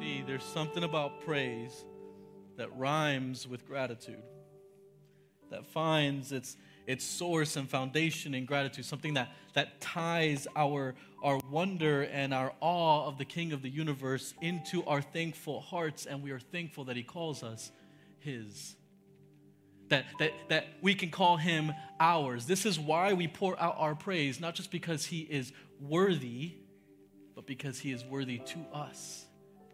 See, there's something about praise that rhymes with gratitude, that finds its, its source and foundation in gratitude, something that, that ties our, our wonder and our awe of the King of the universe into our thankful hearts, and we are thankful that He calls us His. That, that, that we can call him ours. This is why we pour out our praise, not just because he is worthy, but because he is worthy to us.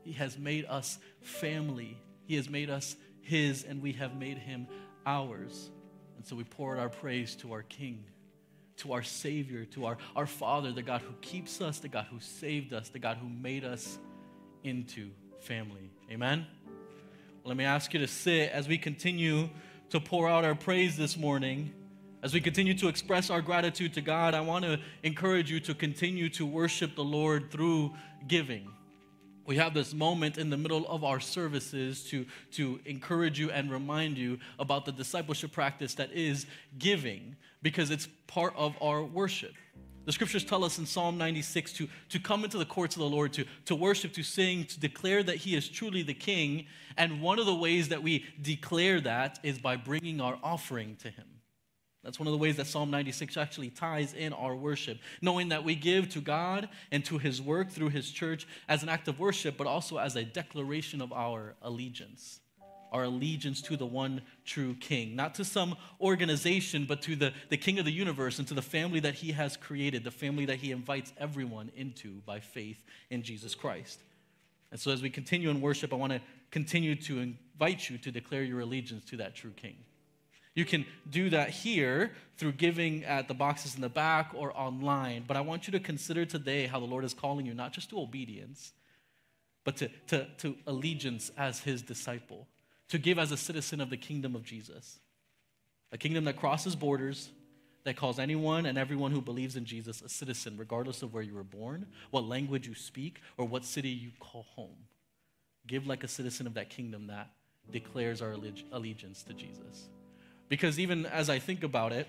He has made us family. He has made us His, and we have made Him ours. And so we pour out our praise to our King, to our Savior, to our, our Father, the God who keeps us, the God who saved us, the God who made us into family. Amen? Well, let me ask you to sit as we continue to pour out our praise this morning. As we continue to express our gratitude to God, I want to encourage you to continue to worship the Lord through giving we have this moment in the middle of our services to, to encourage you and remind you about the discipleship practice that is giving because it's part of our worship. The scriptures tell us in Psalm 96 to, to come into the courts of the Lord, to, to worship, to sing, to declare that He is truly the King. And one of the ways that we declare that is by bringing our offering to Him. That's one of the ways that Psalm 96 actually ties in our worship, knowing that we give to God and to His work through His church as an act of worship, but also as a declaration of our allegiance. Our allegiance to the one true King, not to some organization, but to the, the King of the universe and to the family that He has created, the family that He invites everyone into by faith in Jesus Christ. And so, as we continue in worship, I want to continue to invite you to declare your allegiance to that true King. You can do that here through giving at the boxes in the back or online. But I want you to consider today how the Lord is calling you not just to obedience, but to, to, to allegiance as his disciple, to give as a citizen of the kingdom of Jesus. A kingdom that crosses borders, that calls anyone and everyone who believes in Jesus a citizen, regardless of where you were born, what language you speak, or what city you call home. Give like a citizen of that kingdom that declares our allegiance to Jesus. Because even as I think about it,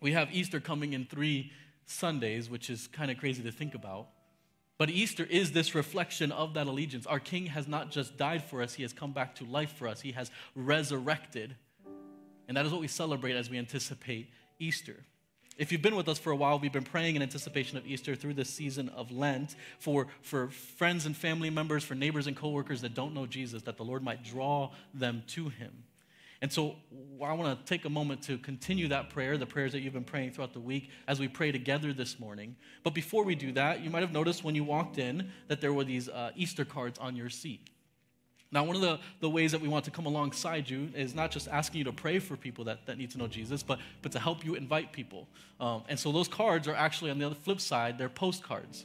we have Easter coming in three Sundays, which is kind of crazy to think about. But Easter is this reflection of that allegiance. Our King has not just died for us, He has come back to life for us, He has resurrected. And that is what we celebrate as we anticipate Easter. If you've been with us for a while, we've been praying in anticipation of Easter through this season of Lent for, for friends and family members, for neighbors and coworkers that don't know Jesus, that the Lord might draw them to Him. And so I want to take a moment to continue that prayer, the prayers that you've been praying throughout the week as we pray together this morning. But before we do that, you might have noticed when you walked in that there were these uh, Easter cards on your seat. Now, one of the, the ways that we want to come alongside you is not just asking you to pray for people that, that need to know Jesus, but, but to help you invite people. Um, and so those cards are actually on the other flip side, they're postcards.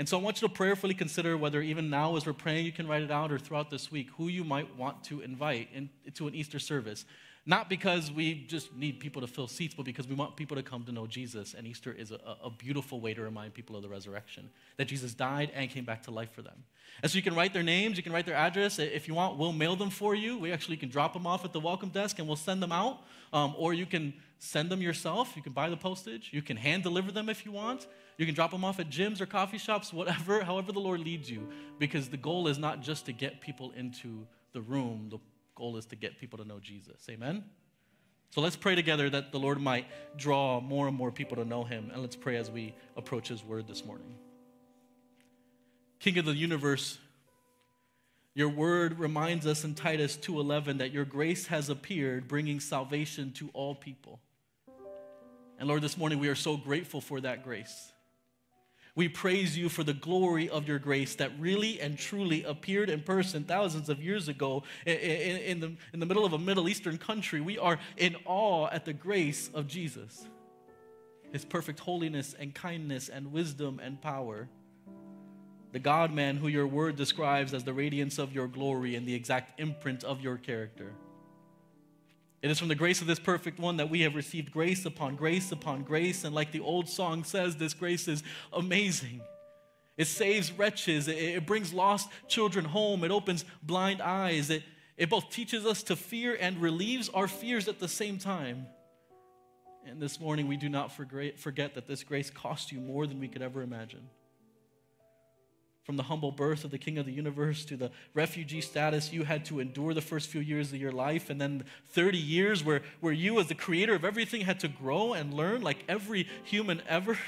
And so I want you to prayerfully consider whether even now as we're praying, you can write it out or throughout this week, who you might want to invite into an Easter service. Not because we just need people to fill seats, but because we want people to come to know Jesus. And Easter is a, a, beautiful way to remind people of the resurrection, that Jesus died and came back to life for them. And so you can write their names, you can write their address. If you want, we'll mail them for you. We actually can drop them off at the welcome desk and we'll send them out. Um, or you can send them yourself. You can buy the postage. You can hand deliver them if you want. You can drop them off at gyms or coffee shops, whatever, however the Lord leads you, because the goal is not just to get people into the room, the goal is to get people to know Jesus. Amen? So let's pray together that the Lord might draw more and more people to know him, and let's pray as we approach his word this morning. King of the universe, your word reminds us in Titus 2:11 that your grace has appeared bringing salvation to all people. And Lord, this morning we are so grateful for that grace. We praise you for the glory of your grace that really and truly appeared in person thousands of years ago in, in, in, the, in the middle of a Middle Eastern country. We are in awe at the grace of Jesus, his perfect holiness and kindness and wisdom and power. The God man who your word describes as the radiance of your glory and the exact imprint of your character. It is from the grace of this perfect one that we have received grace upon grace upon grace. And like the old song says, this grace is amazing. It saves wretches, it, brings lost children home, it opens blind eyes, it, it both teaches us to fear and relieves our fears at the same time. And this morning, we do not forget that this grace cost you more than we could ever imagine. From the humble birth of the King of the universe to the refugee status you had to endure the first few years of your life, and then 30 years where, where you, as the creator of everything, had to grow and learn like every human ever.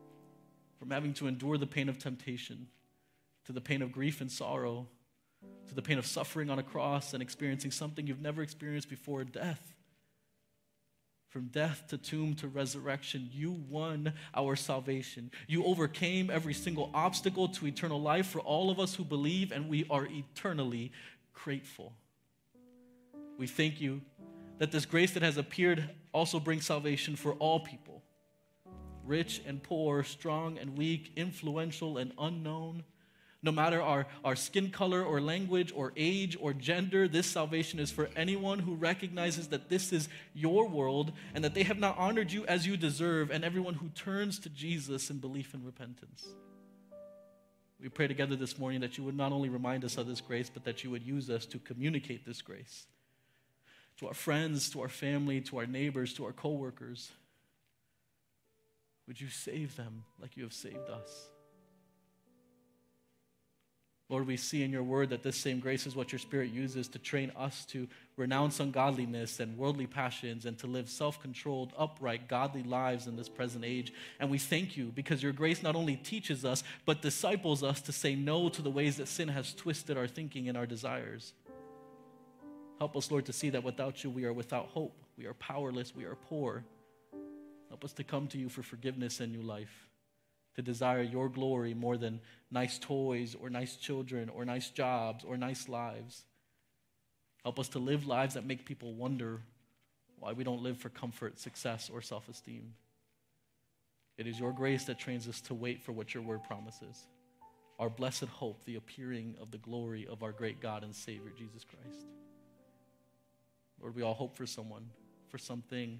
From having to endure the pain of temptation to the pain of grief and sorrow to the pain of suffering on a cross and experiencing something you've never experienced before death. From death to tomb to resurrection, you won our salvation. You overcame every single obstacle to eternal life for all of us who believe, and we are eternally grateful. We thank you that this grace that has appeared also brings salvation for all people rich and poor, strong and weak, influential and unknown. No matter our, our skin color or language or age or gender, this salvation is for anyone who recognizes that this is your world and that they have not honored you as you deserve, and everyone who turns to Jesus in belief and repentance. We pray together this morning that you would not only remind us of this grace, but that you would use us to communicate this grace to our friends, to our family, to our neighbors, to our coworkers. Would you save them like you have saved us? Lord, we see in your word that this same grace is what your spirit uses to train us to renounce ungodliness and worldly passions and to live self controlled, upright, godly lives in this present age. And we thank you because your grace not only teaches us, but disciples us to say no to the ways that sin has twisted our thinking and our desires. Help us, Lord, to see that without you we are without hope, we are powerless, we are poor. Help us to come to you for forgiveness and new life to desire your glory more than nice toys or nice children or nice jobs or nice lives. Help us to live lives that make people wonder why we don't live for comfort, success, or self esteem. It is your grace that trains us to wait for what your word promises our blessed hope, the appearing of the glory of our great God and Savior, Jesus Christ. Lord, we all hope for someone, for something,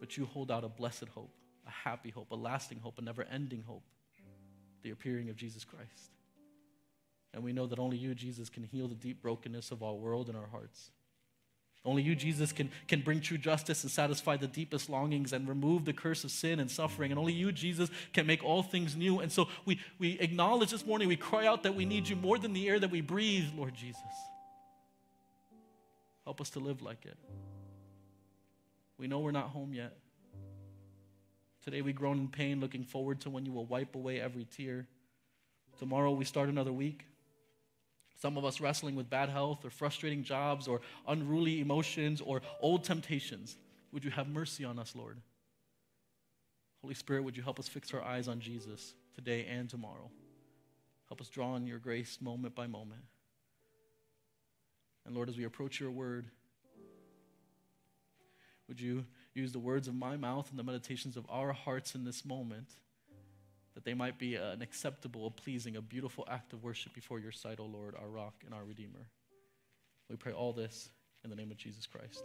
but you hold out a blessed hope a happy hope, a lasting hope, a never ending hope the appearing of Jesus Christ. And we know that only you, Jesus, can heal the deep brokenness of our world and our hearts. Only you, Jesus, can, can bring true justice and satisfy the deepest longings and remove the curse of sin and suffering. And only you, Jesus, can make all things new. And so we, we acknowledge this morning, we cry out that we need you more than the air that we breathe, Lord Jesus. Help us to live like it. We know we're not home yet. Today we groan in pain, looking forward to when you will wipe away every tear. Tomorrow we start another week. Some of us wrestling with bad health or frustrating jobs or unruly emotions or old temptations. Would you have mercy on us, Lord? Holy Spirit, would you help us fix our eyes on Jesus today and tomorrow? Help us draw on your grace moment by moment. And Lord, as we approach your word, would you use the words of my mouth and the meditations of our hearts in this moment, that they might be an acceptable, a pleasing, a beautiful act of worship before your sight, O Lord, our rock and our Redeemer. We pray all this in the name of Jesus Christ.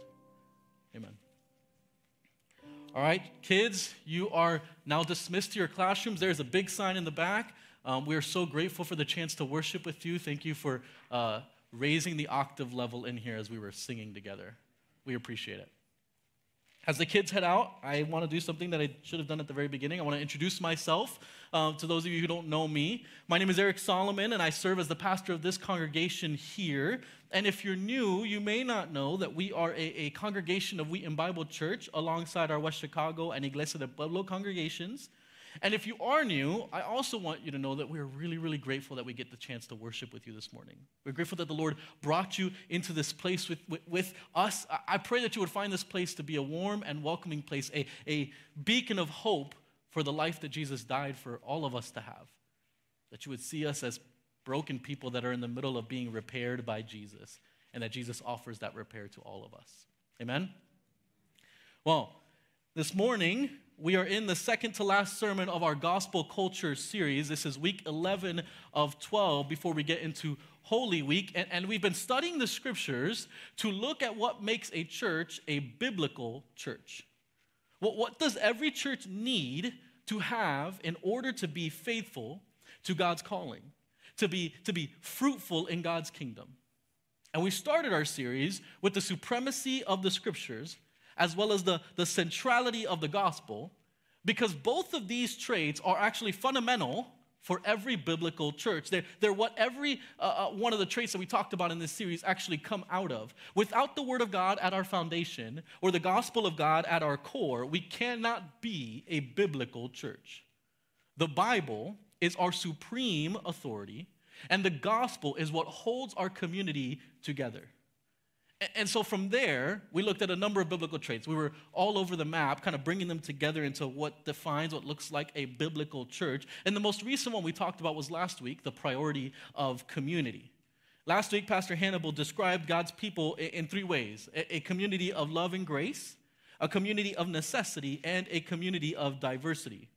Amen. All right, kids, you are now dismissed to your classrooms. There's a big sign in the back. Um, we are so grateful for the chance to worship with you. Thank you for uh, raising the octave level in here as we were singing together. We appreciate it. As the kids head out, I want to do something that I should have done at the very beginning. I want to introduce myself um, to those of you who don't know me. My name is Eric Solomon, and I serve as the pastor of this congregation here. And if you're new, you may not know that we are a, a congregation of Wheaton Bible Church alongside our West Chicago and Iglesia del Pueblo congregations. And if you are new, I also want you to know that we're really, really grateful that we get the chance to worship with you this morning. We're grateful that the Lord brought you into this place with, with, with us. I pray that you would find this place to be a warm and welcoming place, a, a beacon of hope for the life that Jesus died for all of us to have. That you would see us as broken people that are in the middle of being repaired by Jesus, and that Jesus offers that repair to all of us. Amen? Well, this morning, we are in the second to last sermon of our gospel culture series. This is week 11 of 12 before we get into Holy Week. And, and, we've been studying the scriptures to look at what makes a church a biblical church. What, what does every church need to have in order to be faithful to God's calling, to be, to be fruitful in God's kingdom? And we started our series with the supremacy of the scriptures as well as the, the centrality of the gospel, because both of these traits are actually fundamental for every biblical church. They're, they're what every uh, uh, one of the traits that we talked about in this series actually come out of. Without the Word of God at our foundation or the gospel of God at our core, we cannot be a biblical church. The Bible is our supreme authority, and the gospel is what holds our community together. And so from there, we looked at a number of biblical traits. We were all over the map, kind of bringing them together into what defines what looks like a biblical church. And the most recent one we talked about was last week the priority of community. Last week, Pastor Hannibal described God's people in three ways a community of love and grace, a community of necessity, and a community of diversity.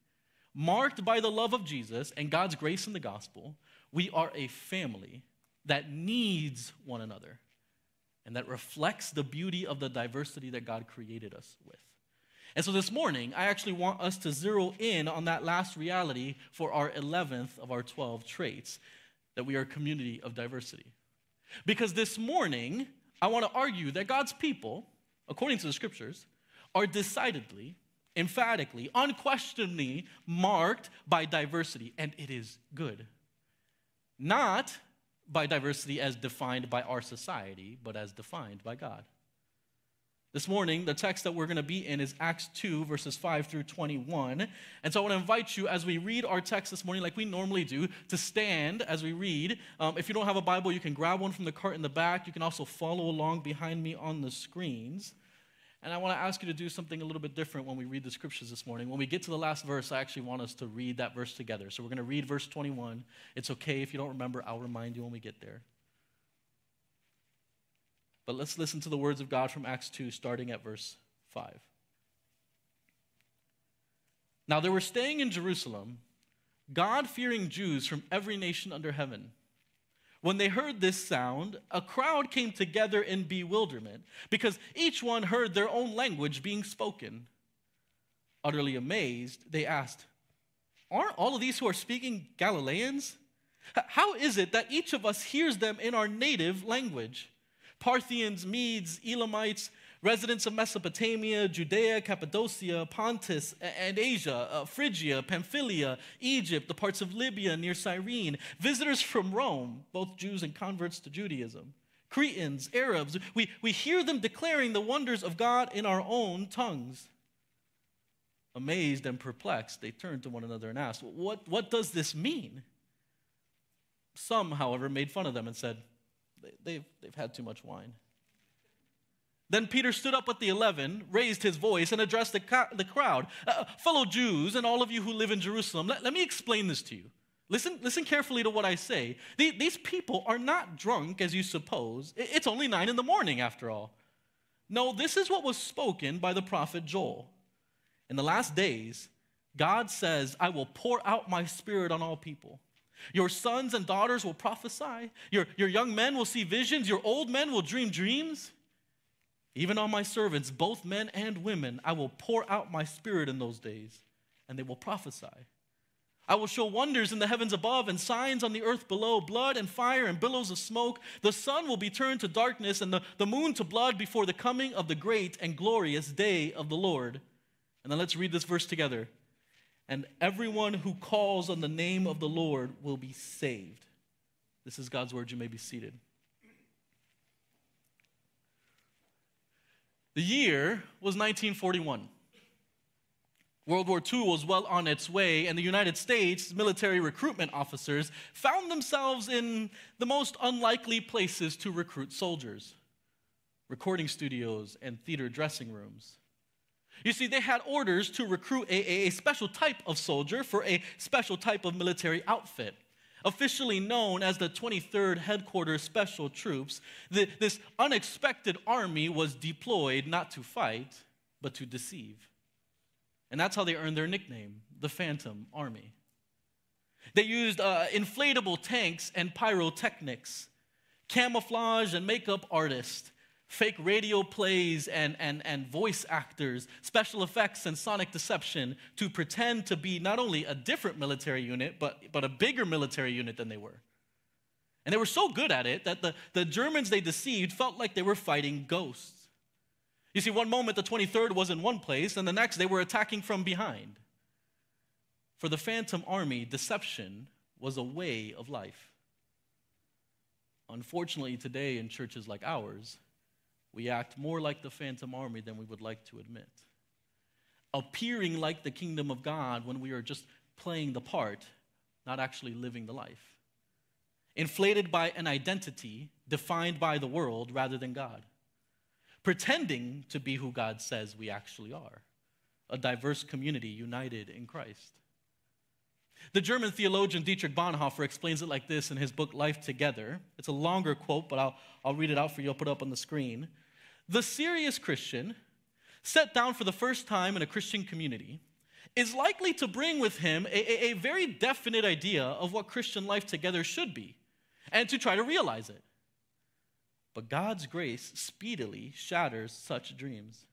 Marked by the love of Jesus and God's grace in the gospel, we are a family that needs one another and that reflects the beauty of the diversity that God created us with. And so this morning, I actually want us to zero in on that last reality for our 11th of our 12 traits that we are a community of diversity. Because this morning, I want to argue that God's people, according to the scriptures, are decidedly, emphatically, unquestionably marked by diversity, and it is good. Not by diversity as defined by our society, but as defined by God. This morning, the text that we're going to be in is Acts 2, verses 5 through 21. And so I want to invite you, as we read our text this morning, like we normally do, to stand as we read. Um, if you don't have a Bible, you can grab one from the cart in the back. You can also follow along behind me on the screens. And I want to ask you to do something a little bit different when we read the scriptures this morning. When we get to the last verse, I actually want us to read that verse together. So we're going to read verse 21. It's okay if you don't remember, I'll remind you when we get there. But let's listen to the words of God from Acts 2, starting at verse 5. Now they were staying in Jerusalem, God fearing Jews from every nation under heaven. When they heard this sound, a crowd came together in bewilderment because each one heard their own language being spoken. Utterly amazed, they asked, Aren't all of these who are speaking Galileans? How is it that each of us hears them in our native language? Parthians, Medes, Elamites, residents of Mesopotamia, Judea, Cappadocia, Pontus, and Asia, uh, Phrygia, Pamphylia, Egypt, the parts of Libya near Cyrene, visitors from Rome, both Jews and converts to Judaism, Cretans, Arabs. We, we hear them declaring the wonders of God in our own tongues. Amazed and perplexed, they turned to one another and asked, What, what does this mean? Some, however, made fun of them and said, They've, they've had too much wine. Then Peter stood up with the eleven, raised his voice, and addressed the, ca- the crowd. Uh, fellow Jews, and all of you who live in Jerusalem, let, let me explain this to you. Listen, listen carefully to what I say. The, these people are not drunk as you suppose. It's only nine in the morning, after all. No, this is what was spoken by the prophet Joel. In the last days, God says, I will pour out my spirit on all people. Your sons and daughters will prophesy. Your, your young men will see visions. Your old men will dream dreams. Even on my servants, both men and women, I will pour out my spirit in those days, and they will prophesy. I will show wonders in the heavens above and signs on the earth below blood and fire and billows of smoke. The sun will be turned to darkness and the, the moon to blood before the coming of the great and glorious day of the Lord. And then let's read this verse together. And everyone who calls on the name of the Lord will be saved. This is God's word. You may be seated. The year was 1941. World War II was well on its way, and the United States military recruitment officers found themselves in the most unlikely places to recruit soldiers recording studios and theater dressing rooms. You see, they had orders to recruit a, a special type of soldier for a special type of military outfit officially known as the 23rd Headquarters Special Troops, the, this unexpected army was deployed not to fight, but to deceive. And that's how they earned their nickname, the Phantom Army. They used uh, inflatable tanks and pyrotechnics, camouflage and makeup artists, fake radio plays and, and, and voice actors, special effects and sonic deception to pretend to be not only a different military unit, but, but a bigger military unit than they were. And they were so good at it that the, the Germans they deceived felt like they were fighting ghosts. You see, one moment the 23rd was in one place, and the next they were attacking from behind. For the Phantom Army, deception was a way of life. Unfortunately, today in churches like ours, we act more like the phantom army than we would like to admit. Appearing like the kingdom of God when we are just playing the part, not actually living the life. Inflated by an identity defined by the world rather than God. Pretending to be who God says we actually are a diverse community united in Christ. The German theologian Dietrich Bonhoeffer explains it like this in his book Life Together. It's a longer quote, but I'll, I'll read it out for you. I'll put it up on the screen. The serious Christian, set down for the first time in a Christian community, is likely to bring with him a, a, a very definite idea of what Christian life together should be and to try to realize it. But God's grace speedily shatters such dreams.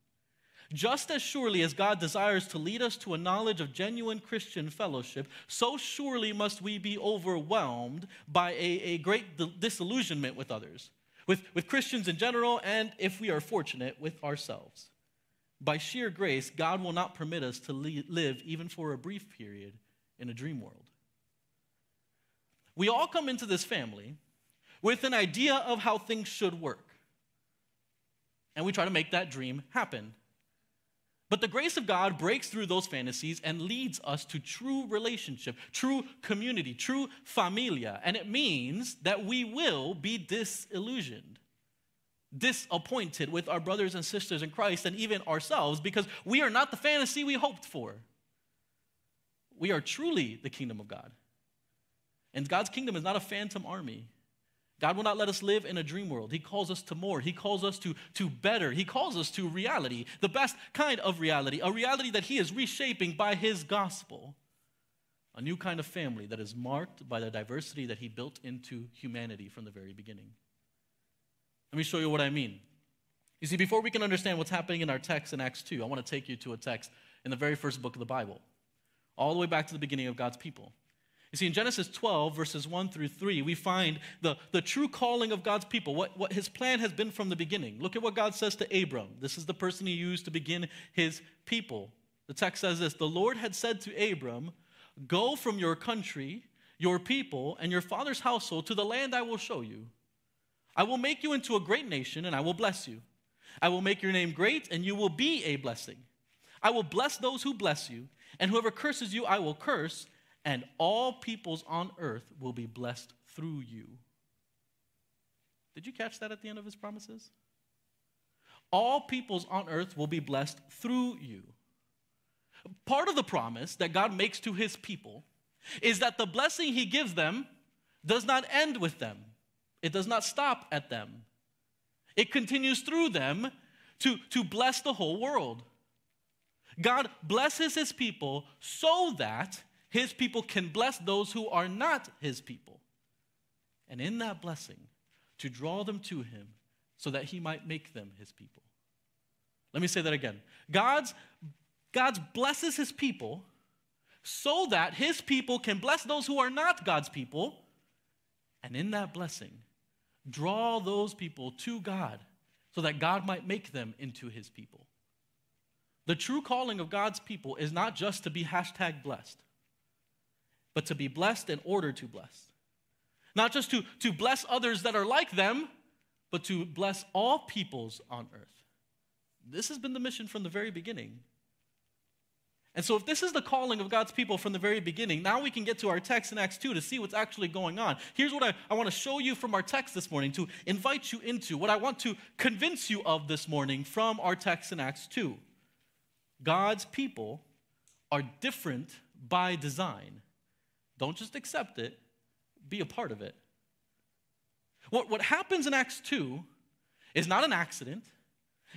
Just as surely as God desires to lead us to a knowledge of genuine Christian fellowship, so surely must we be overwhelmed by a, a great disillusionment with others, with, with Christians in general, and if we are fortunate, with ourselves. By sheer grace, God will not permit us to live even for a brief period in a dream world. We all come into this family with an idea of how things should work. And we try to make that dream happen. But the grace of God breaks through those fantasies and leads us to true relationship, true community, true familia. And it means that we will be disillusioned, disappointed with our brothers and sisters in Christ and even ourselves because we are not the fantasy we hoped for. We are truly the kingdom of God. And God's kingdom is not a phantom army. God will not let us live in a dream world. He calls us to more. He calls us to, to better. He calls us to reality, the best kind of reality, a reality that He is reshaping by His gospel. A new kind of family that is marked by the diversity that He built into humanity from the very beginning. Let me show you what I mean. You see, before we can understand what's happening in our text in Acts 2, I want to take you to a text in the very first book of the Bible, all the way back to the beginning of God's people. You see, in Genesis 12, verses 1 through 3, we find the, the true calling of God's people, what, what his plan has been from the beginning. Look at what God says to Abram. This is the person he used to begin his people. The text says this The Lord had said to Abram, Go from your country, your people, and your father's household to the land I will show you. I will make you into a great nation, and I will bless you. I will make your name great, and you will be a blessing. I will bless those who bless you, and whoever curses you, I will curse and all peoples on earth will be blessed through you. Did you catch that at the end of his promises? All peoples on earth will be blessed through you. Part of the promise that God makes to his people is that the blessing he gives them does not end with them, it does not stop at them. It continues through them to, to bless the whole world. God blesses his people so that his people can bless those who are not his people. And in that blessing, to draw them to him so that he might make them his people. Let me say that again. God's God's blesses his people so that his people can bless those who are not God's people. And in that blessing, draw those people to God so that God might make them into his people. The true calling of God's people is not just to be hashtag blessed but to be blessed in order to bless. Not just to, to bless others that are like them, but to bless all peoples on earth. This has been the mission from the very beginning. And so, if this is the calling of God's people from the very beginning, now we can get to our text in Acts 2 to see what's actually going on. Here's what I, I want to show you from our text this morning, to invite you into, what I want to convince you of this morning from our text in Acts 2. God's people are different by design. Don't just accept it, be a part of it. What, what happens in Acts 2 is not an accident,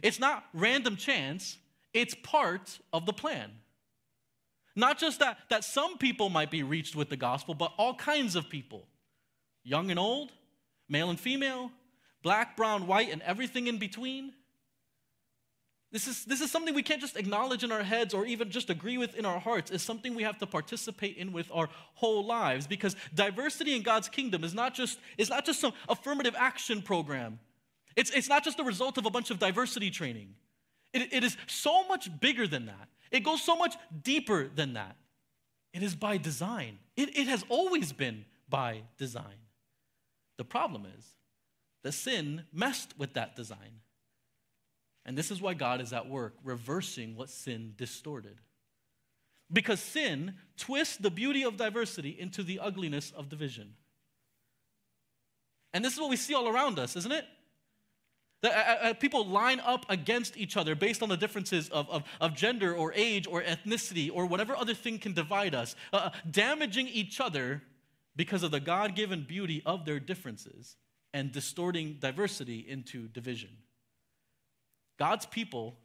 it's not random chance, it's part of the plan. Not just that, that some people might be reached with the gospel, but all kinds of people young and old, male and female, black, brown, white, and everything in between. This is, this is something we can't just acknowledge in our heads or even just agree with in our hearts. It's something we have to participate in with our whole lives because diversity in God's kingdom is not just, is not just some affirmative action program. It's, it's not just the result of a bunch of diversity training. It, it is so much bigger than that. It goes so much deeper than that. It is by design. It, it has always been by design. The problem is the sin messed with that design. And this is why God is at work, reversing what sin distorted. Because sin twists the beauty of diversity into the ugliness of division. And this is what we see all around us, isn't it? That uh, uh, people line up against each other based on the differences of, of, of gender or age or ethnicity or whatever other thing can divide us, uh, uh damaging each other because of the God given beauty of their differences and distorting diversity into division. God's people,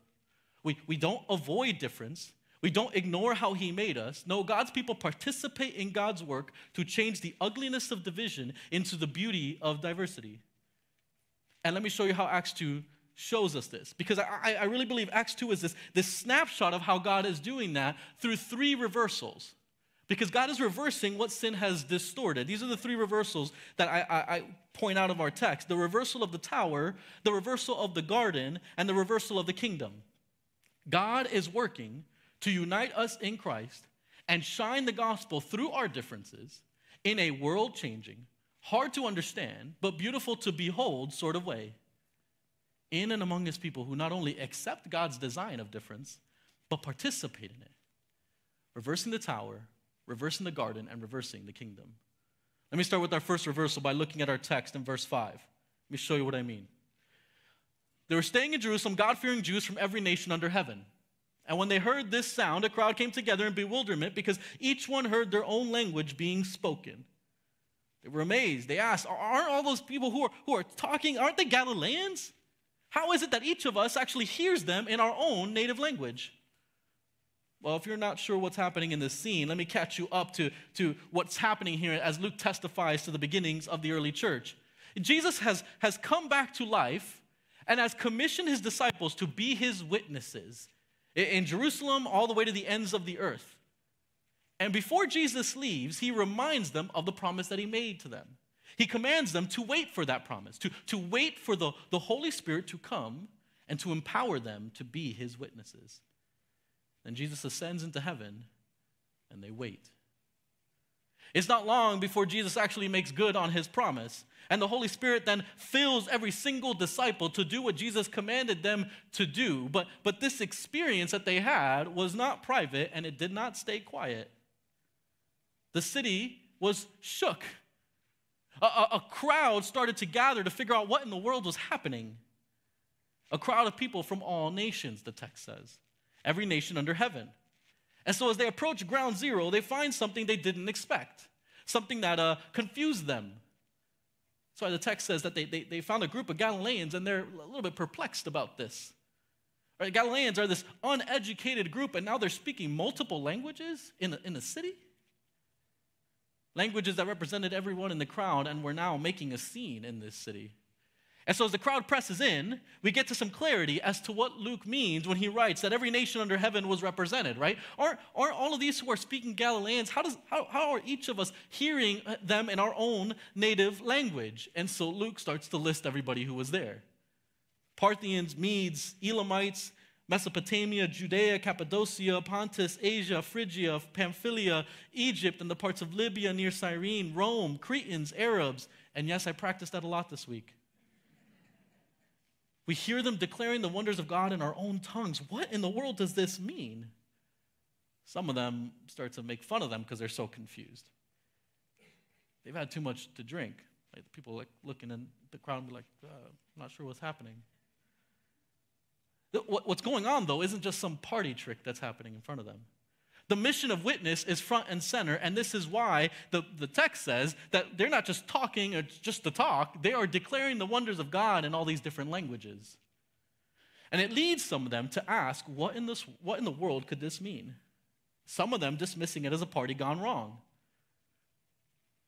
we, we don't avoid difference. We don't ignore how He made us. No, God's people participate in God's work to change the ugliness of division into the beauty of diversity. And let me show you how Acts 2 shows us this. Because I, I really believe Acts 2 is this, this snapshot of how God is doing that through three reversals. Because God is reversing what sin has distorted. These are the three reversals that I, I, I, point out of our text the reversal of the tower, the reversal of the garden, and the reversal of the kingdom. God is working to unite us in Christ and shine the gospel through our differences in a world changing, hard to understand, but beautiful to behold sort of way. In and among his people who not only accept God's design of difference, but participate in it. Reversing the tower, reversing the garden, and reversing the kingdom. Let me start with our first reversal by looking at our text in verse 5. Let me show you what I mean. They were staying in Jerusalem, God fearing Jews from every nation under heaven. And when they heard this sound, a crowd came together in bewilderment because each one heard their own language being spoken. They were amazed. They asked, Aren't all those people who are, who are talking, aren't they Galileans? How is it that each of us actually hears them in our own native language? Well, if you're not sure what's happening in this scene, let me catch you up to, to what's happening here as Luke testifies to the beginnings of the early church. Jesus has, has come back to life and has commissioned his disciples to be his witnesses in Jerusalem all the way to the ends of the earth. And before Jesus leaves, he reminds them of the promise that he made to them. He commands them to wait for that promise, to, to wait for the, the Holy Spirit to come and to empower them to be his witnesses. Then Jesus ascends into heaven and they wait. It's not long before Jesus actually makes good on his promise. And the Holy Spirit then fills every single disciple to do what Jesus commanded them to do. But, but this experience that they had was not private and it did not stay quiet. The city was shook. A, a, a, crowd started to gather to figure out what in the world was happening. A crowd of people from all nations, the text says, every nation under heaven. And so as they approach ground zero, they find something they didn't expect, something that uh, confused them. So the text says that they, they, they found a group of Galileans and they're a little bit perplexed about this. Right, Galileans are this uneducated group, and now they're speaking multiple languages in a, in a city languages that represented everyone in the crowd, and were now making a scene in this city. And so, as the crowd presses in, we get to some clarity as to what Luke means when he writes that every nation under heaven was represented, right? Aren't, aren't all of these who are speaking Galileans, how, does, how, how are each of us hearing them in our own native language? And so, Luke starts to list everybody who was there Parthians, Medes, Elamites, Mesopotamia, Judea, Cappadocia, Pontus, Asia, Phrygia, Pamphylia, Egypt, and the parts of Libya near Cyrene, Rome, Cretans, Arabs, and yes, I practiced that a lot this week. We hear them declaring the wonders of God in our own tongues. What in the world does this mean? Some of them start to make fun of them because they're so confused. They've had too much to drink. Like people like looking in the crowd and be like, uh, I'm not sure what's happening. What's going on, though, isn't just some party trick that's happening in front of them. The mission of witness is front and center, and this is why the, the text says that they're not just talking or just to talk, they are declaring the wonders of God in all these different languages. And it leads some of them to ask, what in, this, what in the world could this mean? Some of them dismissing it as a party gone wrong.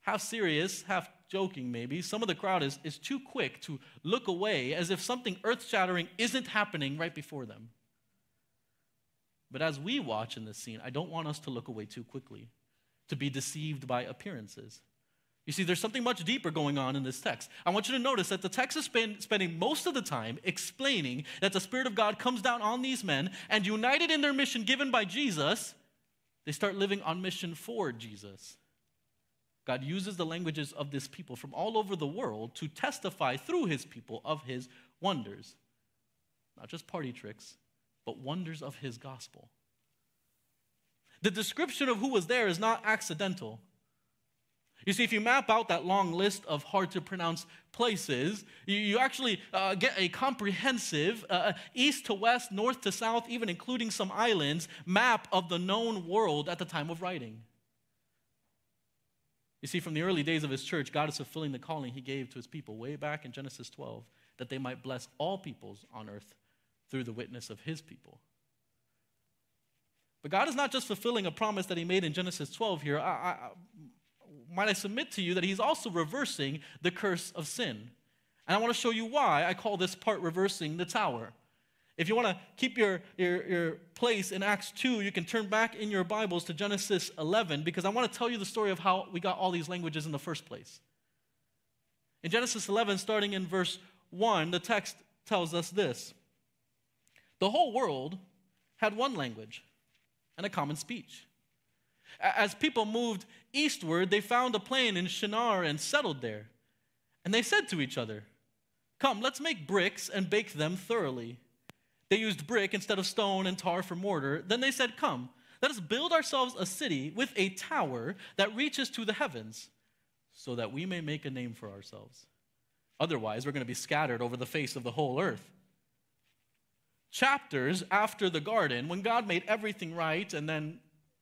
Half serious, half joking maybe, some of the crowd is, is too quick to look away as if something earth shattering isn't happening right before them. But as we watch in this scene, I don't want us to look away too quickly, to be deceived by appearances. You see, there's something much deeper going on in this text. I want you to notice that the text is spend, spending most of the time explaining that the Spirit of God comes down on these men and, united in their mission given by Jesus, They start living on mission for Jesus. God uses the languages of this people from all over the world to testify through his people of his wonders. Not just party tricks, but wonders of his gospel. The description of who was there is not accidental. You see, if you map out that long list of hard to pronounce places, you, you actually uh, get a comprehensive uh, uh, east to west, north to south, even including some islands, map of the known world at the time of writing. You see, from the early days of his church, God is fulfilling the calling he gave to his people way back in Genesis 12 that they might bless all peoples on earth through the witness of his people. But God is not just fulfilling a promise that he made in Genesis 12 here. I, I, might I submit to you that he's also reversing the curse of sin. And I want to show you why I call this part reversing the tower. If you want to keep your, your, your place in Acts 2, you can turn back in your Bibles to Genesis 11 because I want to tell you the story of how we got all these languages in the first place. In Genesis 11, starting in verse 1, the text tells us this The whole world had one language and a common speech. As people moved eastward, they found a plain in Shinar and settled there. And they said to each other, Come, let's make bricks and bake them thoroughly. They used brick instead of stone and tar for mortar. Then they said, Come, let us build ourselves a city with a tower that reaches to the heavens, so that we may make a name for ourselves. Otherwise, we're going to be scattered over the face of the whole earth. Chapters after the garden, when God made everything right, and then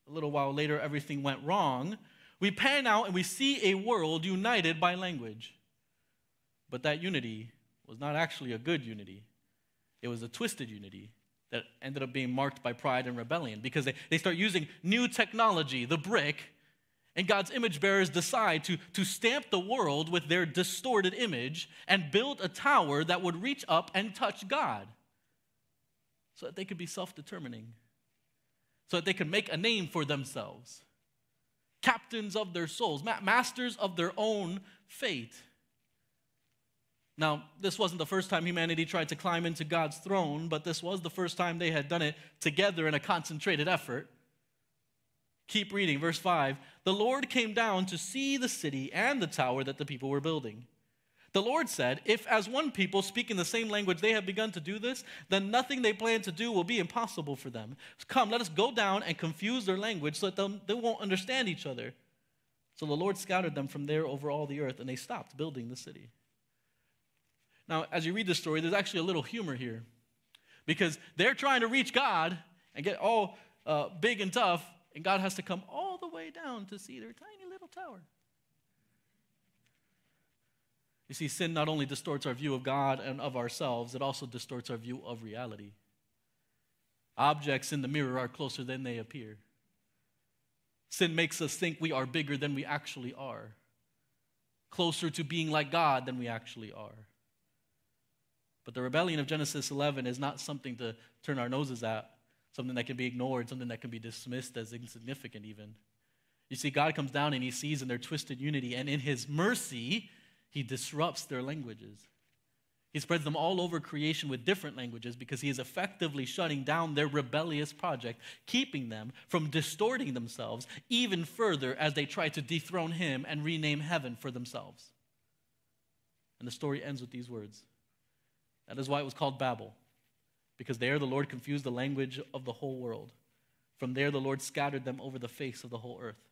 a little while later everything went wrong, we pan out and we see a world united by language. But that unity was not actually a good unity. It was a twisted unity that ended up being marked by pride and rebellion because they, they start using new technology, the brick, and God's image bearers decide to, to stamp the world with their distorted image and build a tower that would reach up and touch God so that they could be self determining, so that they could make a name for themselves, captains of their souls, masters of their own fate. Now, this wasn't the first time humanity tried to climb into God's throne, but this was the first time they had done it together in a concentrated effort. Keep reading, verse 5. The Lord came down to see the city and the tower that the people were building. The Lord said, If as one people speaking the same language they have begun to do this, then nothing they plan to do will be impossible for them. Come, let us go down and confuse their language so that they won't understand each other. So the Lord scattered them from there over all the earth, and they stopped building the city. Now, as you read the story, there's actually a little humor here because they're trying to reach God and get all uh, big and tough, and God has to come all the way down to see their tiny little tower. You see, sin not only distorts our view of God and of ourselves, it also distorts our view of reality. Objects in the mirror are closer than they appear. Sin makes us think we are bigger than we actually are, closer to being like God than we actually are. But the rebellion of Genesis 11 is not something to turn our noses at, something that can be ignored, something that can be dismissed as insignificant, even. You see, God comes down and He sees in their twisted unity, and in His mercy, He disrupts their languages. He spreads them all over creation with different languages because He is effectively shutting down their rebellious project, keeping them from distorting themselves even further as they try to dethrone Him and rename heaven for themselves. And the story ends with these words. That is why it was called Babel, because there the Lord confused the language of the whole world. From there, the Lord scattered them over the face of the whole earth.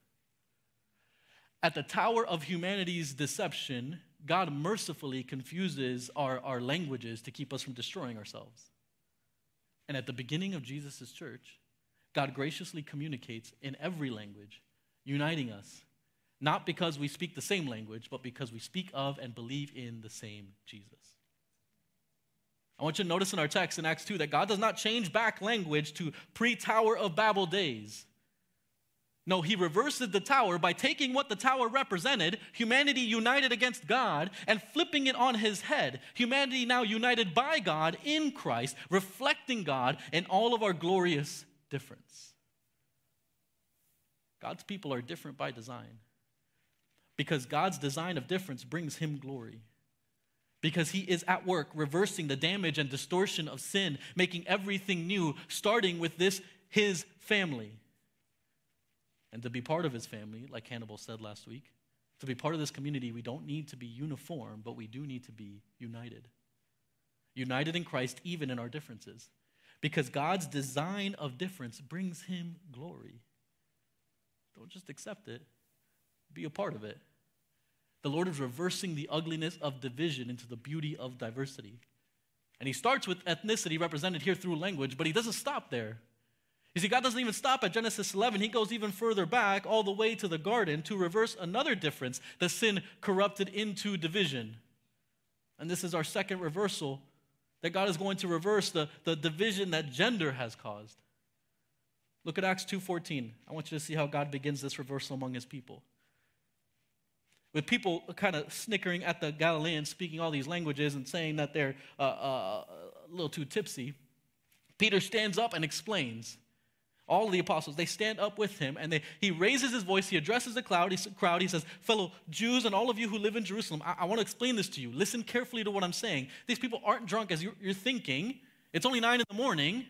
At the tower of humanity's deception, God mercifully confuses our, our languages to keep us from destroying ourselves. And at the beginning of Jesus' church, God graciously communicates in every language, uniting us, not because we speak the same language, but because we speak of and believe in the same Jesus. I want you to notice in our text in Acts 2 that God does not change back language to pre Tower of Babel days. No, he reverses the tower by taking what the tower represented, humanity united against God, and flipping it on his head. Humanity now united by God in Christ, reflecting God in all of our glorious difference. God's people are different by design because God's design of difference brings him glory because he is at work reversing the damage and distortion of sin, making everything new, starting with this, his family. And to be part of his family, like Hannibal said last week, to be part of this community, we don't need to be uniform, but we do need to be united. United in Christ, even in our differences. Because God's design of difference brings him glory. Don't just accept it, be a part of it. The Lord is reversing the ugliness of division into the beauty of diversity. And he starts with ethnicity represented here through language, but he doesn't stop there. You see, God doesn't even stop at Genesis 11. He goes even further back, all the way to the garden, to reverse another difference that sin corrupted into division. And this is our second reversal that God is going to reverse the, the division that gender has caused. Look at Acts 2:14. I want you to see how God begins this reversal among his people. With people kind of snickering at the Galileans speaking all these languages and saying that they're uh, uh, a little too tipsy, Peter stands up and explains all the apostles, they stand up with him and they, he raises his voice. He addresses the crowd. He, crowd. he says, Fellow Jews and all of you who live in Jerusalem, I, I want to explain this to you. Listen carefully to what I'm saying. These people aren't drunk as you're, you're thinking. It's only nine in the morning.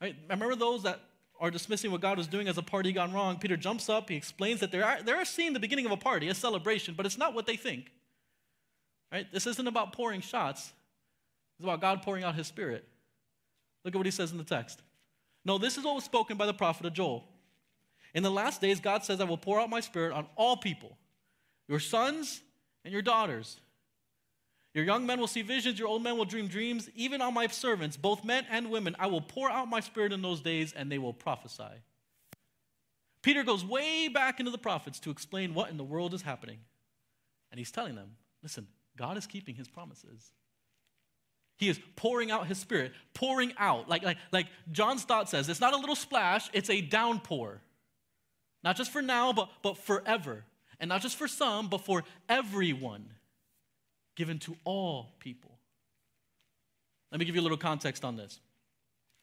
Right? Remember those that are dismissing what God was doing as a party gone wrong? Peter jumps up. He explains that they're, they're seeing the beginning of a party, a celebration, but it's not what they think. Right? This isn't about pouring shots, it's about God pouring out his spirit. Look at what he says in the text. No, this is what was spoken by the prophet of Joel. In the last days, God says, I will pour out my spirit on all people, your sons and your daughters. Your young men will see visions, your old men will dream dreams. Even on my servants, both men and women, I will pour out my spirit in those days, and they will prophesy. Peter goes way back into the prophets to explain what in the world is happening. And he's telling them listen, God is keeping his promises. He is pouring out his spirit, pouring out. Like, like, like John Stott says, it's not a little splash, it's a downpour. Not just for now, but, but forever. And not just for some, but for everyone, given to all people. Let me give you a little context on this.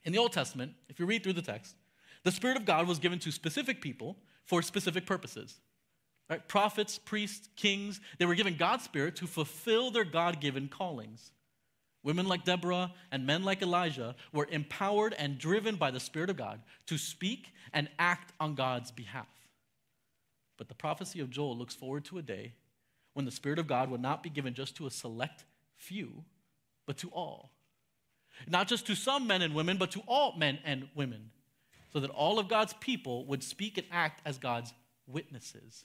In the Old Testament, if you read through the text, the Spirit of God was given to specific people for specific purposes. Right? Prophets, priests, kings, they were given God's Spirit to fulfill their God given callings. Women like Deborah and men like Elijah were empowered and driven by the Spirit of God to speak and act on God's behalf. But the prophecy of Joel looks forward to a day when the Spirit of God would not be given just to a select few, but to all. Not just to some men and women, but to all men and women, so that all of God's people would speak and act as God's witnesses.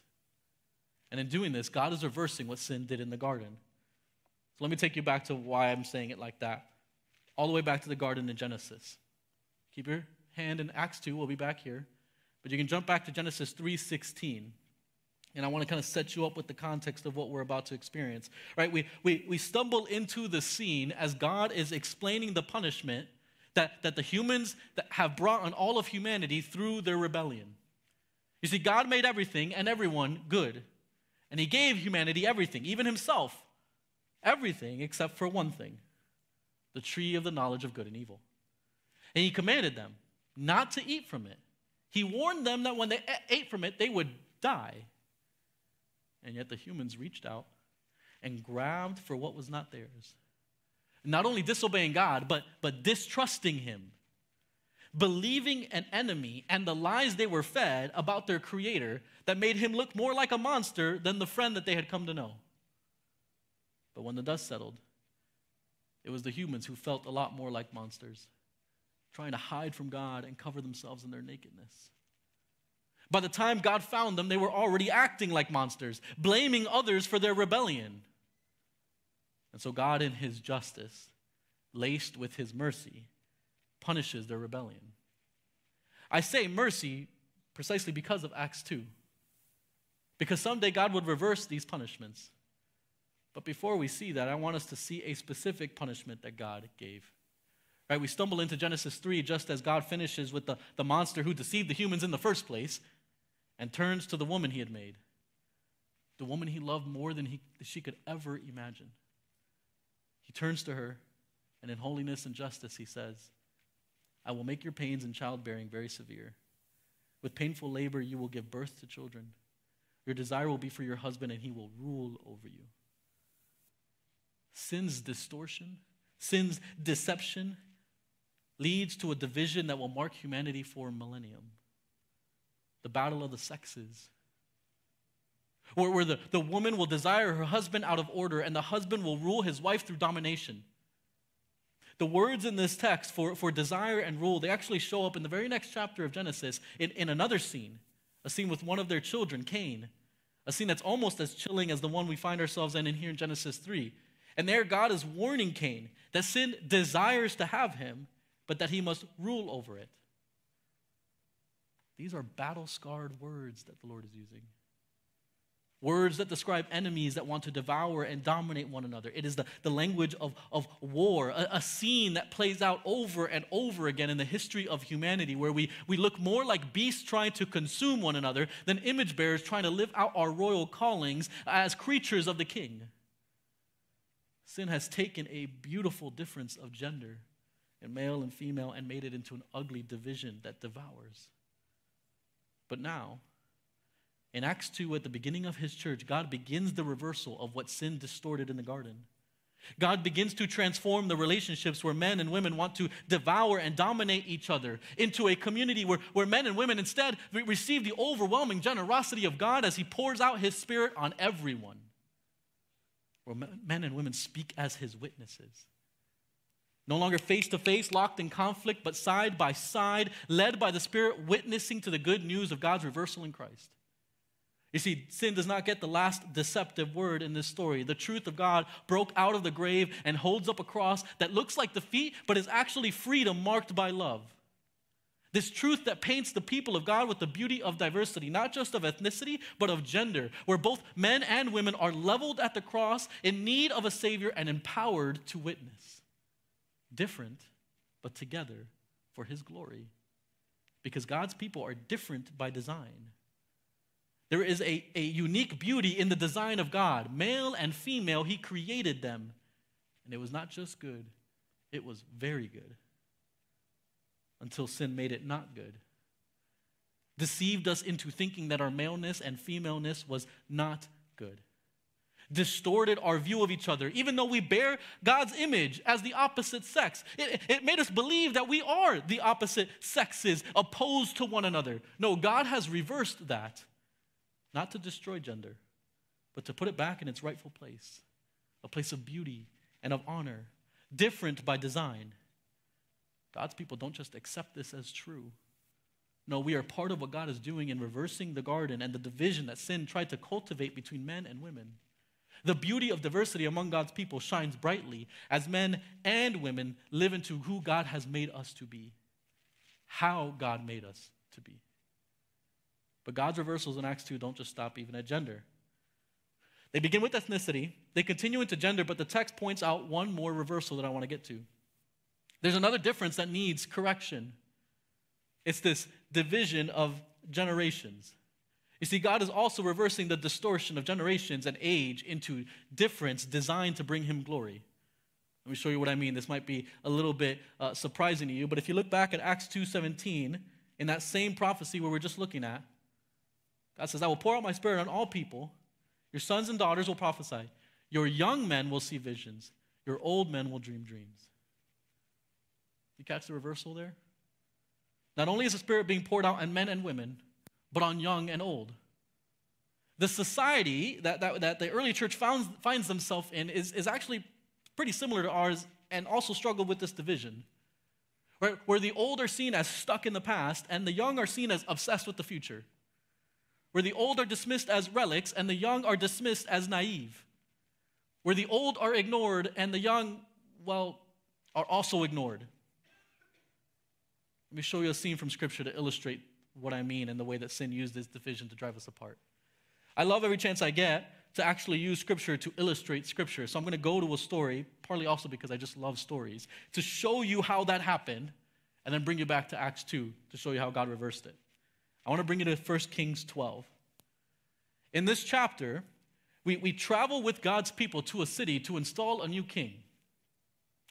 And in doing this, God is reversing what sin did in the garden. So let me take you back to why I'm saying it like that. All the way back to the garden in Genesis. Keep your hand in Acts 2, we'll be back here. But you can jump back to Genesis 3:16. And I want to kind of set you up with the context of what we're about to experience. Right? We, we, we stumble into the scene as God is explaining the punishment that, that the humans that have brought on all of humanity through their rebellion. You see, God made everything and everyone good. And He gave humanity everything, even Himself everything except for one thing the tree of the knowledge of good and evil. And he commanded them not to eat from it. He warned them that when they ate from it, they would die. And yet the humans reached out and grabbed for what was not theirs. Not only disobeying God, but, but distrusting Him, believing an enemy and the lies they were fed about their Creator that made Him look more like a monster than the friend that they had come to know. But when the dust settled, it was the humans who felt a lot more like monsters, trying to hide from God and cover themselves in their nakedness. By the time God found them, they were already acting like monsters, blaming others for their rebellion. And so, God, in His justice, laced with His mercy, punishes their rebellion. I say mercy precisely because of Acts 2. Because someday God would reverse these punishments but before we see that, I want us to see a specific punishment that God gave. Right? We stumble into Genesis 3 just as God finishes with the, the monster who deceived the humans in the first place and turns to the woman he had made. The woman he loved more than he, she could ever imagine. He turns to her, and in holiness and justice, he says, I will make your pains in childbearing very severe. With painful labor, you will give birth to children. Your desire will be for your husband, and he will rule over you sin's distortion, sin's deception leads to a division that will mark humanity for a millennium. the battle of the sexes. Where, where the, the woman will desire her husband out of order and the husband will rule his wife through domination. The words in this text for, for desire and rule, they actually show up in the very next chapter of Genesis in, in another scene, a scene with one of their children, Cain, a scene that's almost as chilling as the one we find ourselves in, in here in Genesis 3. And there, God is warning Cain that sin desires to have him, but that he must rule over it. These are battle scarred words that the Lord is using. Words that describe enemies that want to devour and dominate one another. It is the, the language of, of war, a, a, scene that plays out over and over again in the history of humanity, where we, we look more like beasts trying to consume one another than image bearers trying to live out our royal callings as creatures of the king. Sin has taken a beautiful difference of gender in male and female and made it into an ugly division that devours. But now, in Acts 2, at the beginning of his church, God begins the reversal of what sin distorted in the garden. God begins to transform the relationships where men and women want to devour and dominate each other into a community where, where men and women instead receive the overwhelming generosity of God as He pours out His Spirit on everyone. Where men and women speak as His witnesses. No longer face to face, locked in conflict, but side by side, led by the Spirit, witnessing to the good news of God's reversal in Christ. You see, sin does not get the last deceptive word in this story. The truth of God broke out of the grave and holds up a cross that looks like defeat, but is actually freedom marked by love. This truth that paints the people of God with the beauty of diversity, not just of ethnicity, but of gender, where both men and women are leveled at the cross in need of a Savior and empowered to witness. Different, but together for His glory. Because God's people are different by design. There is a, a unique beauty in the design of God. Male and female, He created them. And it was not just good, it was very good. Until sin made it not good. Deceived us into thinking that our maleness and femaleness was not good. Distorted our view of each other, even though we bear God's image as the opposite sex. It, it made us believe that we are the opposite sexes opposed to one another. No, God has reversed that not to destroy gender, but to put it back in its rightful place a place of beauty and of honor, different by design. God's people don't just accept this as true. No, we are part of what God is doing in reversing the garden and the division that sin tried to cultivate between men and women. The beauty of diversity among God's people shines brightly as men and women live into who God has made us to be, how God made us to be. But God's reversals in Acts 2 don't just stop even at gender. They begin with ethnicity, they continue into gender, but the text points out one more reversal that I want to get to. There's another difference that needs correction. It's this division of generations. You see, God is also reversing the distortion of generations and age into difference designed to bring Him glory. Let me show you what I mean. This might be a little bit uh, surprising to you, but if you look back at Acts 2:17, in that same prophecy where we're just looking at, God says, I will pour out my spirit on all people. Your sons and daughters will prophesy. Your young men will see visions. Your old men will dream dreams. You catch the reversal there? Not only is the Spirit being poured out on men and women, but on young and old. The society that, that, that the early church found, finds themselves in is, is actually pretty similar to ours and also struggled with this division. Right? Where the old are seen as stuck in the past and the young are seen as obsessed with the future where the old are dismissed as relics and the young are dismissed as naive, where the old are ignored and the young, well, are also ignored. Let me show you a scene from Scripture to illustrate what I mean and the way that sin used this division to drive us apart. I love every chance I get to actually use Scripture to illustrate Scripture. So I'm going to go to a story, partly also because I just love stories, to show you how that happened and then bring you back to Acts 2 to show you how God reversed it. I want to bring you to 1 Kings 12. In this chapter, we, we travel with God's people to a city to install a new king.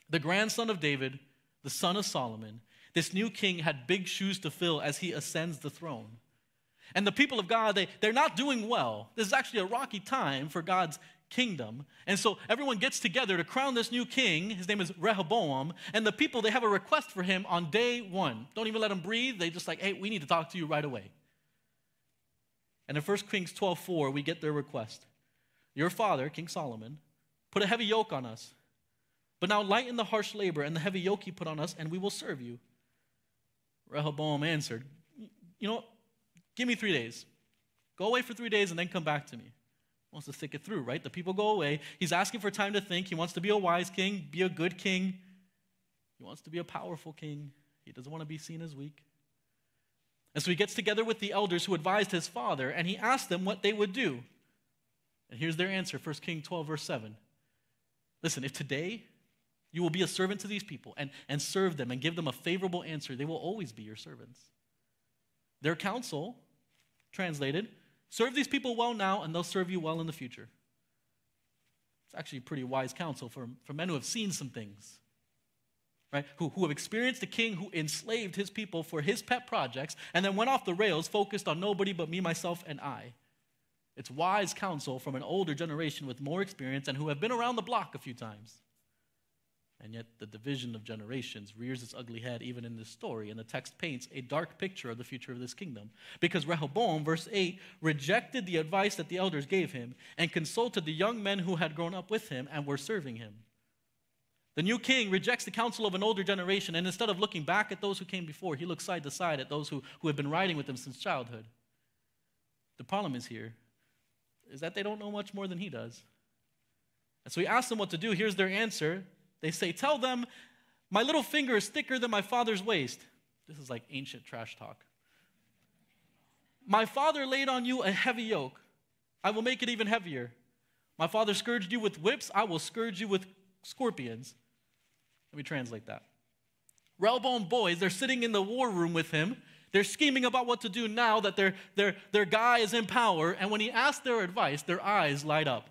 The grandson of David, the son of Solomon, this new king had big shoes to fill as he ascends the throne. And the people of God, they, they're not doing well. This is actually a rocky time for God's kingdom. And so everyone gets together to crown this new king. His name is Rehoboam. And the people, they have a request for him on day one. Don't even let him breathe. They just like, hey, we need to talk to you right away. And in 1 Kings 12:4, we get their request. Your father, King Solomon, put a heavy yoke on us. But now lighten the harsh labor and the heavy yoke you put on us, and we will serve you. Rehoboam answered, You know, give me three days. Go away for three days and then come back to me. He wants to think it through, right? The people go away. He's asking for time to think. He wants to be a wise king, be a good king. He wants to be a powerful king. He doesn't want to be seen as weak. And so he gets together with the elders who advised his father, and he asked them what they would do. And here's their answer 1 King 12, verse 7. Listen, if today you will be a servant to these people and, and serve them and give them a favorable answer, they will always be your servants. Their counsel, translated, serve these people well now, and they'll serve you well in the future. It's actually pretty wise counsel for, for men who have seen some things right? Who, who have experienced a king who enslaved his people for his pet projects and then went off the rails, focused on nobody but me, myself, and I. It's wise counsel from an older generation with more experience and who have been around the block a few times. And yet, the division of generations rears its ugly head even in this story, and the text paints a dark picture of the future of this kingdom. Because Rehoboam, verse 8, rejected the advice that the elders gave him and consulted the young men who had grown up with him and were serving him. The new king rejects the counsel of an older generation, and instead of looking back at those who came before, he looks side to side at those who, who have been riding with him since childhood. The problem is here is that they don't know much more than he does. And so he asks them what to do. Here's their answer. They say, Tell them, my little finger is thicker than my father's waist. This is like ancient trash talk. My father laid on you a heavy yoke. I will make it even heavier. My father scourged you with whips. I will scourge you with scorpions. Let me translate that. Rehoboam boys, they're sitting in the war room with him. They're scheming about what to do now that their, their, their guy is in power. And when he asks their advice, their eyes light up.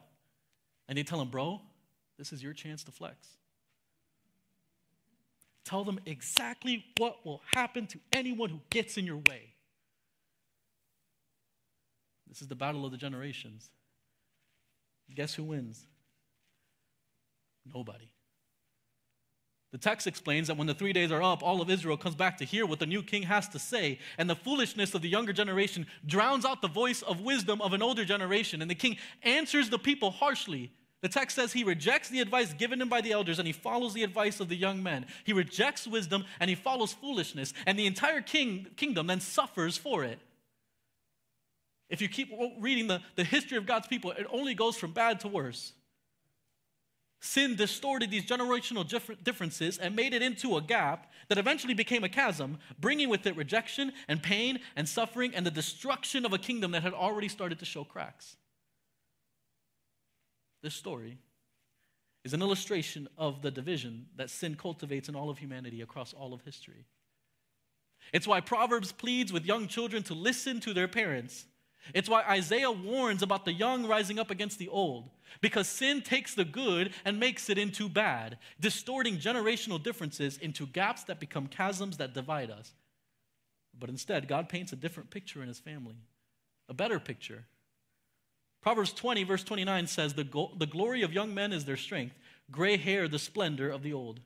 And they tell him, Bro, this is your chance to flex. Tell them exactly what will happen to anyone who gets in your way. This is the battle of the generations. Guess who wins? Nobody. The text explains that when the three days are up, all of Israel comes back to hear what the new king has to say, and the foolishness of the younger generation drowns out the voice of wisdom of an older generation, and the king answers the people harshly. The text says he rejects the advice given him by the elders and he follows the advice of the young men. He rejects wisdom and he follows foolishness, and the entire king, kingdom then suffers for it. If you keep reading the, the history of God's people, it only goes from bad to worse. Sin distorted these generational differences and made it into a gap that eventually became a chasm, bringing with it rejection and pain and suffering and the destruction of a kingdom that had already started to show cracks. This story is an illustration of the division that sin cultivates in all of humanity across all of history. It's why Proverbs pleads with young children to listen to their parents it's why Isaiah warns about the young rising up against the old, because sin takes the good and makes it into bad, distorting generational differences into gaps that become chasms that divide us. But instead, God paints a different picture in his family, a better picture. Proverbs 20, verse 29 says, The, go- the glory of young men is their strength, gray hair, the splendor of the old.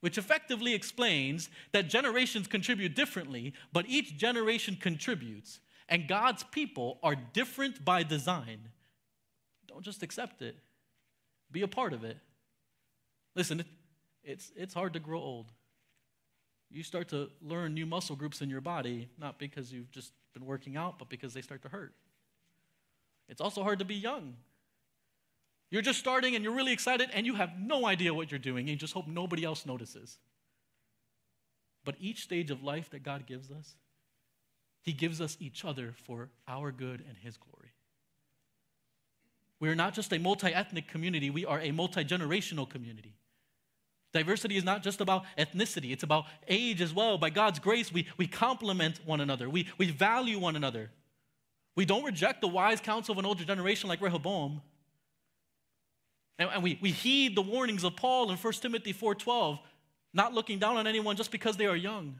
Which effectively explains that generations contribute differently, but each generation contributes and God's people are different by design. Don't just accept it, be a part of it. Listen, it's, it's hard to grow old. You start to learn new muscle groups in your body, not because you've just been working out, but because they start to hurt. It's also hard to be young. You're just starting and you're really excited and you have no idea what you're doing. And you just hope nobody else notices. But each stage of life that God gives us, he gives us each other for our good and His glory. We are not just a multi ethnic community, we are a multi generational community. Diversity is not just about ethnicity, it's about age as well. By God's grace, we, we complement one another, we, we value one another. We don't reject the wise counsel of an older generation like Rehoboam. And, and we, we heed the warnings of Paul in 1 Timothy 4.12, not looking down on anyone just because they are young.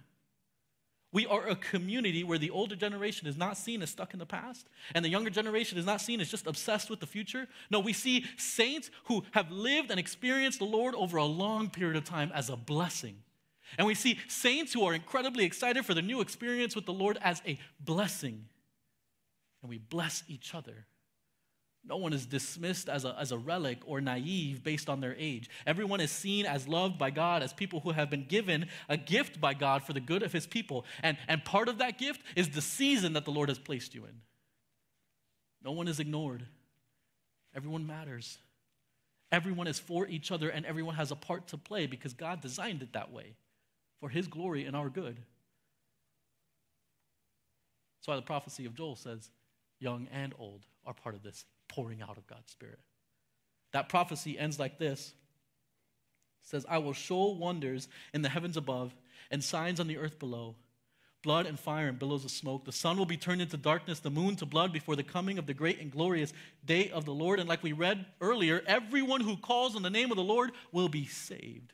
We are a community where the older generation is not seen as stuck in the past, and the younger generation is not seen as just obsessed with the future. No, we see saints who have lived and experienced the Lord over a long period of time as a blessing. And we see saints who are incredibly excited for their new experience with the Lord as a blessing. And we bless each other. No one is dismissed as a, as a relic or naive based on their age. Everyone is seen as loved by God, as people who have been given a gift by God for the good of his people. And, and part of that gift is the season that the Lord has placed you in. No one is ignored, everyone matters. Everyone is for each other, and everyone has a part to play because God designed it that way for his glory and our good. That's why the prophecy of Joel says, young and old are part of this pouring out of God's Spirit. That prophecy ends like this it says, I will show wonders in the heavens above and signs on the earth below blood and fire and billows of smoke. The sun will be turned into darkness, the moon to blood before the coming of the great and glorious day of the Lord. And like we read earlier, everyone who calls on the name of the Lord will be saved.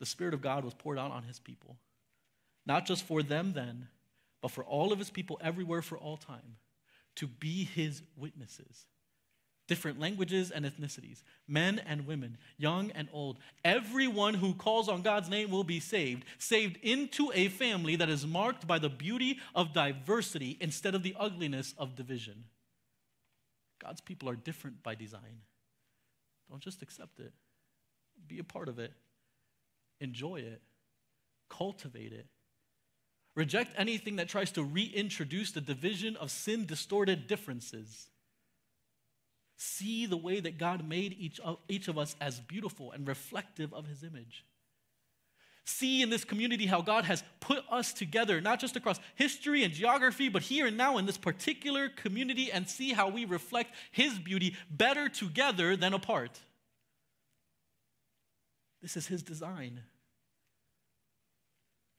The Spirit of God was poured out on his people, not just for them then, but for all of his people everywhere for all time to be his witnesses. Different languages and ethnicities, men and women, young and old. Everyone who calls on God's name will be saved, saved into a family that is marked by the beauty of diversity instead of the ugliness of division. God's people are different by design. Don't just accept it, be a part of it, enjoy it, cultivate it, Reject anything that tries to reintroduce the division of sin distorted differences. See the way that God made each of, each of us as beautiful and reflective of his image. See in this community how God has put us together, not just across history and geography, but here and now in this particular community, and see how we reflect his beauty better together than apart. This is his design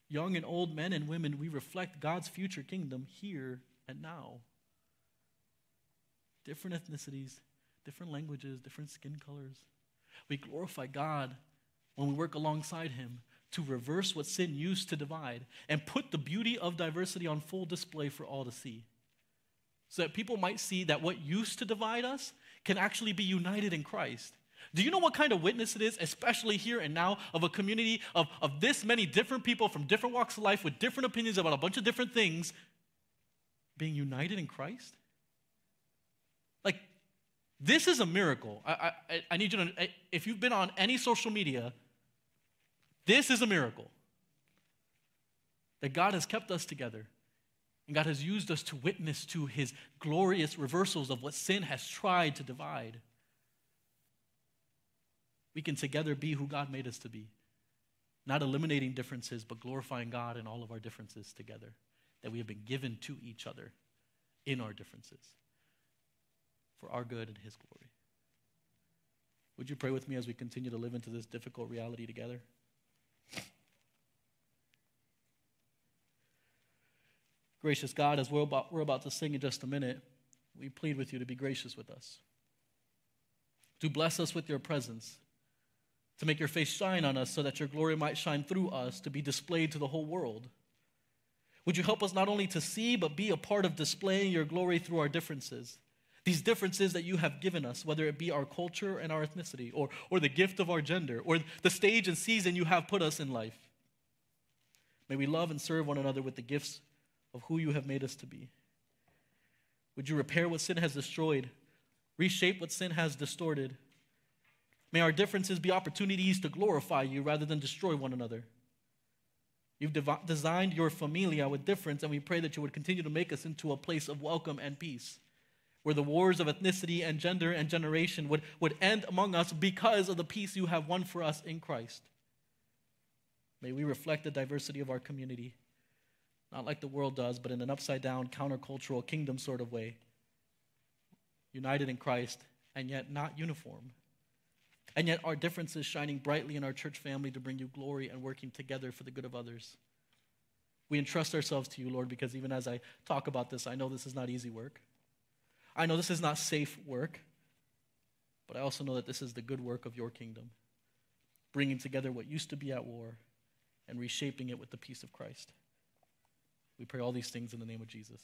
young and old men and women, we reflect God's future kingdom here and now. Different ethnicities, different languages, different skin colors. We glorify God when we work alongside Him to reverse what sin used to divide and put the beauty of diversity on full display for all to see. So that people might see that what used to divide us can actually be united in Christ. Do you know what kind of witness it is, especially here and now, of a community of, of this many different people from different walks of life with different opinions about a bunch of different things being united in Christ? Like, this is a miracle. I, I, I need you to, if you've been on any social media, this is a miracle. That God has kept us together. And God has used us to witness to his glorious reversals of what sin has tried to divide we can together be who God made us to be. Not eliminating differences, but glorifying God in all of our differences together. That we have been given to each other in our differences for our good and His glory. Would you pray with me as we continue to live into this difficult reality together? Gracious God, as we're about, we're about to sing in just a minute, we plead with you to be gracious with us, to bless us with your presence to make your face shine on us so that your glory might shine through us to be displayed to the whole world. Would you help us not only to see, but be a part of displaying your glory through our differences? These differences that you have given us, whether it be our culture and our ethnicity, or, or the gift of our gender, or the stage and season you have put us in life. May we love and serve one another with the gifts of who you have made us to be. Would you repair what sin has destroyed, reshape what sin has distorted, May our differences be opportunities to glorify you rather than destroy one another. You've designed your familia with difference, and we pray that you would continue to make us into a place of welcome and peace, where the wars of ethnicity and gender and generation would, would end among us because of the peace you have won for us in Christ. May we reflect the diversity of our community, not like the world does, but in an upside down, countercultural, kingdom sort of way, united in Christ, and yet not uniform. And yet, our differences shining brightly in our church family to bring you glory and working together for the good of others. We entrust ourselves to you, Lord, because even as I talk about this, I know this is not easy work. I know this is not safe work, but I also know that this is the good work of your kingdom, bringing together what used to be at war and reshaping it with the peace of Christ. We pray all these things in the name of Jesus.